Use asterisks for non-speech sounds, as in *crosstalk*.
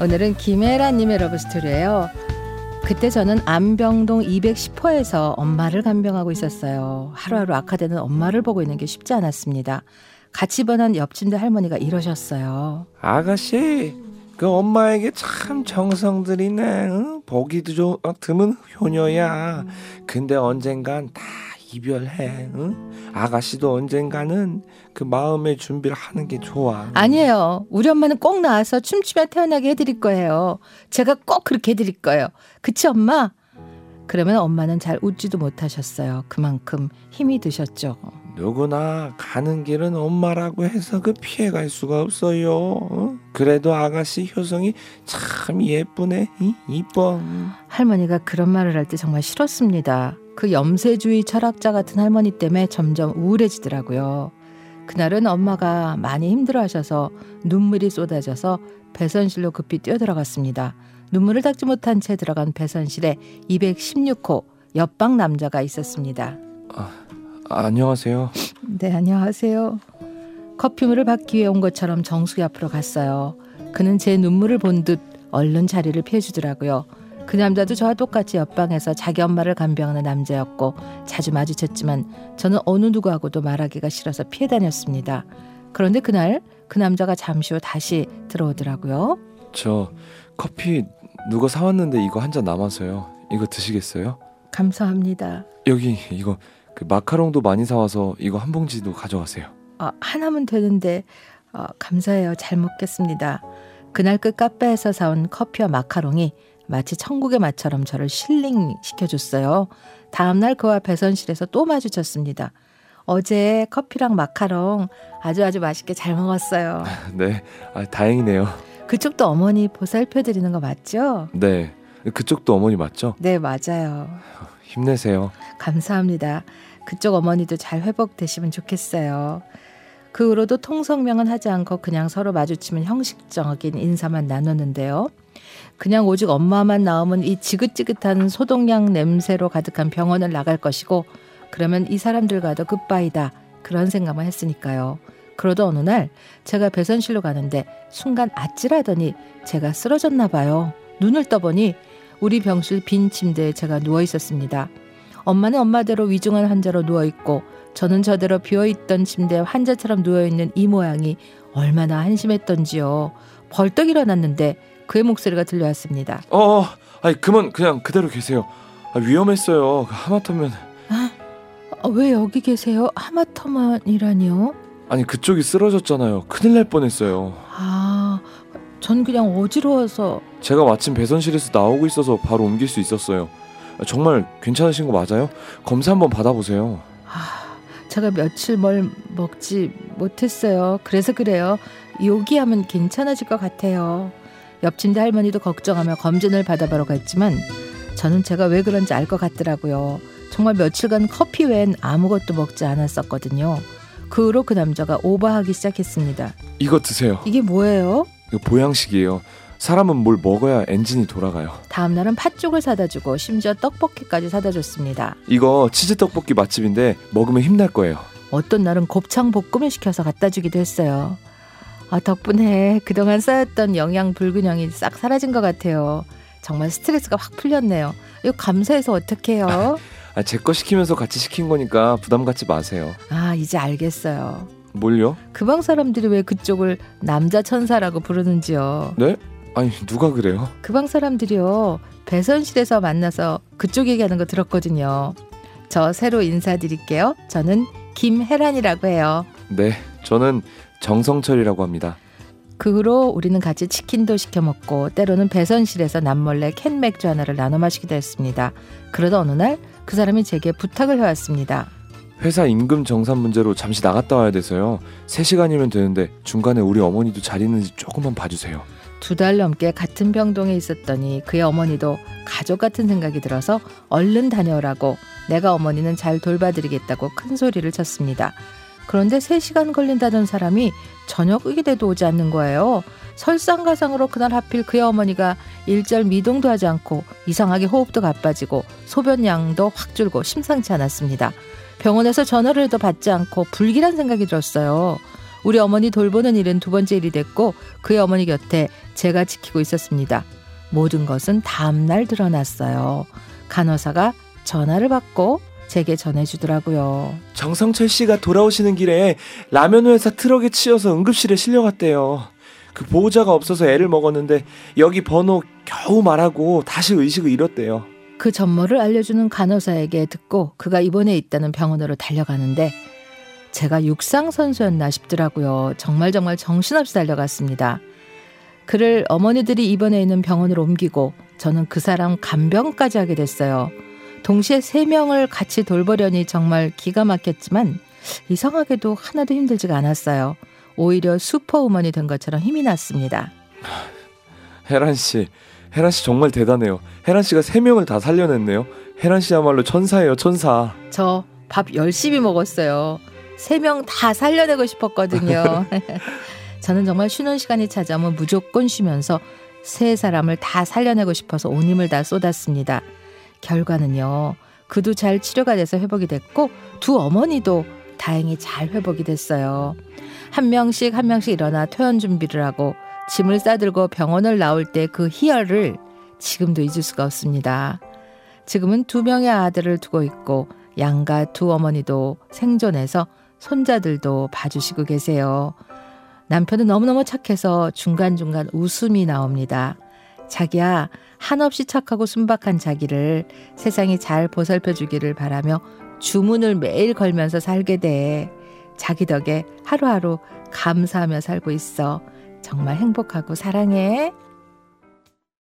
오늘은 김혜라님의 러브스토리예요. 그때 저는 안병동 210호에서 엄마를 간병하고 있었어요. 하루하루 악화되는 엄마를 보고 있는 게 쉽지 않았습니다. 같이 번한 옆집대 할머니가 이러셨어요. 아가씨, 그 엄마에게 참 정성 들이네. 응? 보기도 좀 어, 드문 효녀야. 근데 언젠간 다 이별해. 응? 아가씨도 언젠가는 그 마음의 준비를 하는 게 좋아. 아니에요. 우리 엄마는 꼭 나와서 춤추며 태어나게 해드릴 거예요. 제가 꼭 그렇게 해드릴 거예요. 그치 엄마? 그러면 엄마는 잘 웃지도 못하셨어요. 그만큼 힘이 드셨죠. 누구나 가는 길은 엄마라고 해서 그 피해갈 수가 없어요. 어? 그래도 아가씨 효성이 참 예쁘네. 이, 이뻐. 할머니가 그런 말을 할 때 정말 싫었습니다. 그 염세주의 철학자 같은 할머니 때문에 점점 우울해지더라고요. 그날은 엄마가 많이 힘들어 하셔서 눈물이 쏟아져서 배선실로 급히 뛰어들어갔습니다. 눈물을 닦지 못한 채 들어간 배선실에 216호 옆방 남자가 있었습니다. 아, 안녕하세요. 네, 안녕하세요. 커피물을 받기 위해 온 것처럼 정숙이 앞으로 갔어요. 그는 제 눈물을 본 듯 얼른 자리를 피해주더라고요. 그 남자도 저와 똑같이 옆방에서 자기 엄마를 간병하는 남자였고 자주 마주쳤지만 저는 어느 누구하고도 말하기가 싫어서 피해 다녔습니다. 그런데 그날 그 남자가 잠시 후 다시 들어오더라고요. 저 커피 누가 사왔는데 이거 한 잔 남아서요. 이거 드시겠어요? 감사합니다. 여기 이거 그 마카롱도 많이 사와서 이거 한 봉지도 가져가세요. 아, 하나면 되는데 아, 감사해요. 잘 먹겠습니다. 그날 그 카페에서 사온 커피와 마카롱이 마치 천국의 맛처럼 저를 힐링 시켜줬어요. 다음날 그와 배선실에서 또 마주쳤습니다. 어제 커피랑 마카롱 아주 아주 맛있게 잘 먹었어요. *laughs* 네, 아, 다행이네요. 그쪽도 어머니 보살펴 드리는 거 맞죠? 네, 그쪽도 어머니 맞죠? 네, 맞아요. 힘내세요. 감사합니다. 그쪽 어머니도 잘 회복되시면 좋겠어요. 그 후로도 통성명은 하지 않고 그냥 서로 마주치면 형식적인 인사만 나누는데요. 그냥 오직 엄마만 나오면 이 지긋지긋한 소독약 냄새로 가득한 병원을 나갈 것이고 그러면 이 사람들과도 굿바이다 그런 생각만 했으니까요. 그러다 어느 날 제가 배선실로 가는데 순간 아찔하더니 제가 쓰러졌나 봐요. 눈을 떠보니 우리 병실 빈 침대에 제가 누워 있었습니다. 엄마는 엄마대로 위중한 환자로 누워 있고 저는 저대로 비어 있던 침대에 환자처럼 누워 있는 이 모양이 얼마나 한심했던지요. 벌떡 일어났는데 그의 목소리가 들려왔습니다. 어, 아니 그만 그냥 그대로 계세요. 아, 위험했어요. 하마터면 아, 왜 여기 계세요? 하마터만이라니요? 아니 그쪽이 쓰러졌잖아요. 큰일 날 뻔했어요. 아, 전 그냥 어지러워서 제가 마침 배선실에서 나오고 있어서 바로 옮길 수 있었어요. 정말 괜찮으신 거 맞아요? 검사 한번 받아보세요. 아, 제가 며칠 뭘 먹지 못했어요. 그래서 그래요. 요기하면 괜찮아질 것 같아요. 옆집대 할머니도 걱정하며 검진을 받아보러 갔지만 저는 제가 왜 그런지 알 것 같더라고요. 정말 며칠간 커피 외엔 아무것도 먹지 않았었거든요. 그 후로 그 남자가 오버하기 시작했습니다. 이거 드세요. 이게 뭐예요? 이거 보양식이에요. 사람은 뭘 먹어야 엔진이 돌아가요. 다음 날은 팥죽을 사다 주고 심지어 떡볶이까지 사다 줬습니다. 이거 치즈 떡볶이 맛집인데 먹으면 힘날 거예요. 어떤 날은 곱창 볶음을 시켜서 갖다 주기도 했어요. 아, 덕분에 그동안 쌓였던 영양 불균형이 싹 사라진 것 같아요. 정말 스트레스가 확 풀렸네요. 이거 감사해서 어떡해요? 아, 제 거 시키면서 같이 시킨 거니까 부담 갖지 마세요. 아, 이제 알겠어요. 뭘요? 그방 사람들이 왜 그쪽을 남자 천사라고 부르는지요. 네? 아니 누가 그래요? 그방 사람들이요. 배선실에서 만나서 그쪽 얘기하는 거 들었거든요. 저 새로 인사드릴게요. 저는 김혜란이라고 해요. 네, 저는 정성철이라고 합니다. 그 후로 우리는 같이 치킨도 시켜 먹고 때로는 배선실에서 남몰래 캔 맥주 하나를 나눠 마시기도 했습니다. 그러다 어느 날 그 사람이 제게 부탁을 해왔습니다. 회사 임금 정산 문제로 잠시 나갔다 와야 돼서요. 3시간이면 되는데 중간에 우리 어머니도 잘 있는지 조금만 봐주세요. 두 달 넘게 같은 병동에 있었더니 그의 어머니도 가족 같은 생각이 들어서 얼른 다녀오라고 내가 어머니는 잘 돌봐드리겠다고 큰 소리를 쳤습니다. 그런데 3시간 걸린다던 사람이 저녁이 돼도 오지 않는 거예요. 설상가상으로 그날 하필 그의 어머니가 일절 미동도 하지 않고 이상하게 호흡도 가빠지고 소변량도 확 줄고 심상치 않았습니다. 병원에서 전화를 해도 받지 않고 불길한 생각이 들었어요. 우리 어머니 돌보는 일은 두 번째 일이 됐고 그의 어머니 곁에 제가 지키고 있었습니다. 모든 것은 다음날 드러났어요. 간호사가 전화를 받고 제게 전해주더라고요. 정성철 씨가 돌아오시는 길에 라면 회사 트럭에 치여서 응급실에 실려갔대요. 그 보호자가 없어서 애를 먹었는데 여기 번호 겨우 말하고 다시 의식을 잃었대요. 그 전모를 알려주는 간호사에게 듣고 그가 입원해 있다는 병원으로 달려가는데 제가 육상 선수였나 싶더라고요. 정말 정말 정신없이 달려갔습니다. 그를 어머니들이 입원해 있는 병원으로 옮기고 저는 그 사람 간병까지 하게 됐어요. 동시에 세 명을 같이 돌보려니 정말 기가 막혔지만 이상하게도 하나도 힘들지가 않았어요. 오히려 슈퍼우먼이 된 것처럼 힘이 났습니다. 혜란 씨, 혜란 씨 정말 대단해요. 혜란 씨가 세 명을 다 살려냈네요. 혜란 씨야말로 천사예요, 천사. 저 밥 열심히 먹었어요. 세 명 다 살려내고 싶었거든요. *laughs* 저는 정말 쉬는 시간이 찾아오면 무조건 쉬면서 세 사람을 다 살려내고 싶어서 온 힘을 다 쏟았습니다. 결과는요. 그도 잘 치료가 돼서 회복이 됐고 두 어머니도 다행히 잘 회복이 됐어요. 한 명씩 한 명씩 일어나 퇴원 준비를 하고 짐을 싸들고 병원을 나올 때 그 희열을 지금도 잊을 수가 없습니다. 지금은 두 명의 아들을 두고 있고 양가 두 어머니도 생존해서 손자들도 봐주시고 계세요. 남편은 너무너무 착해서 중간중간 웃음이 나옵니다. 자기야, 한없이 착하고 순박한 자기를 세상이 잘 보살펴 주기를 바라며 주문을 매일 걸면서 살게 돼. 자기 덕에 하루하루 감사하며 살고 있어. 정말 행복하고 사랑해.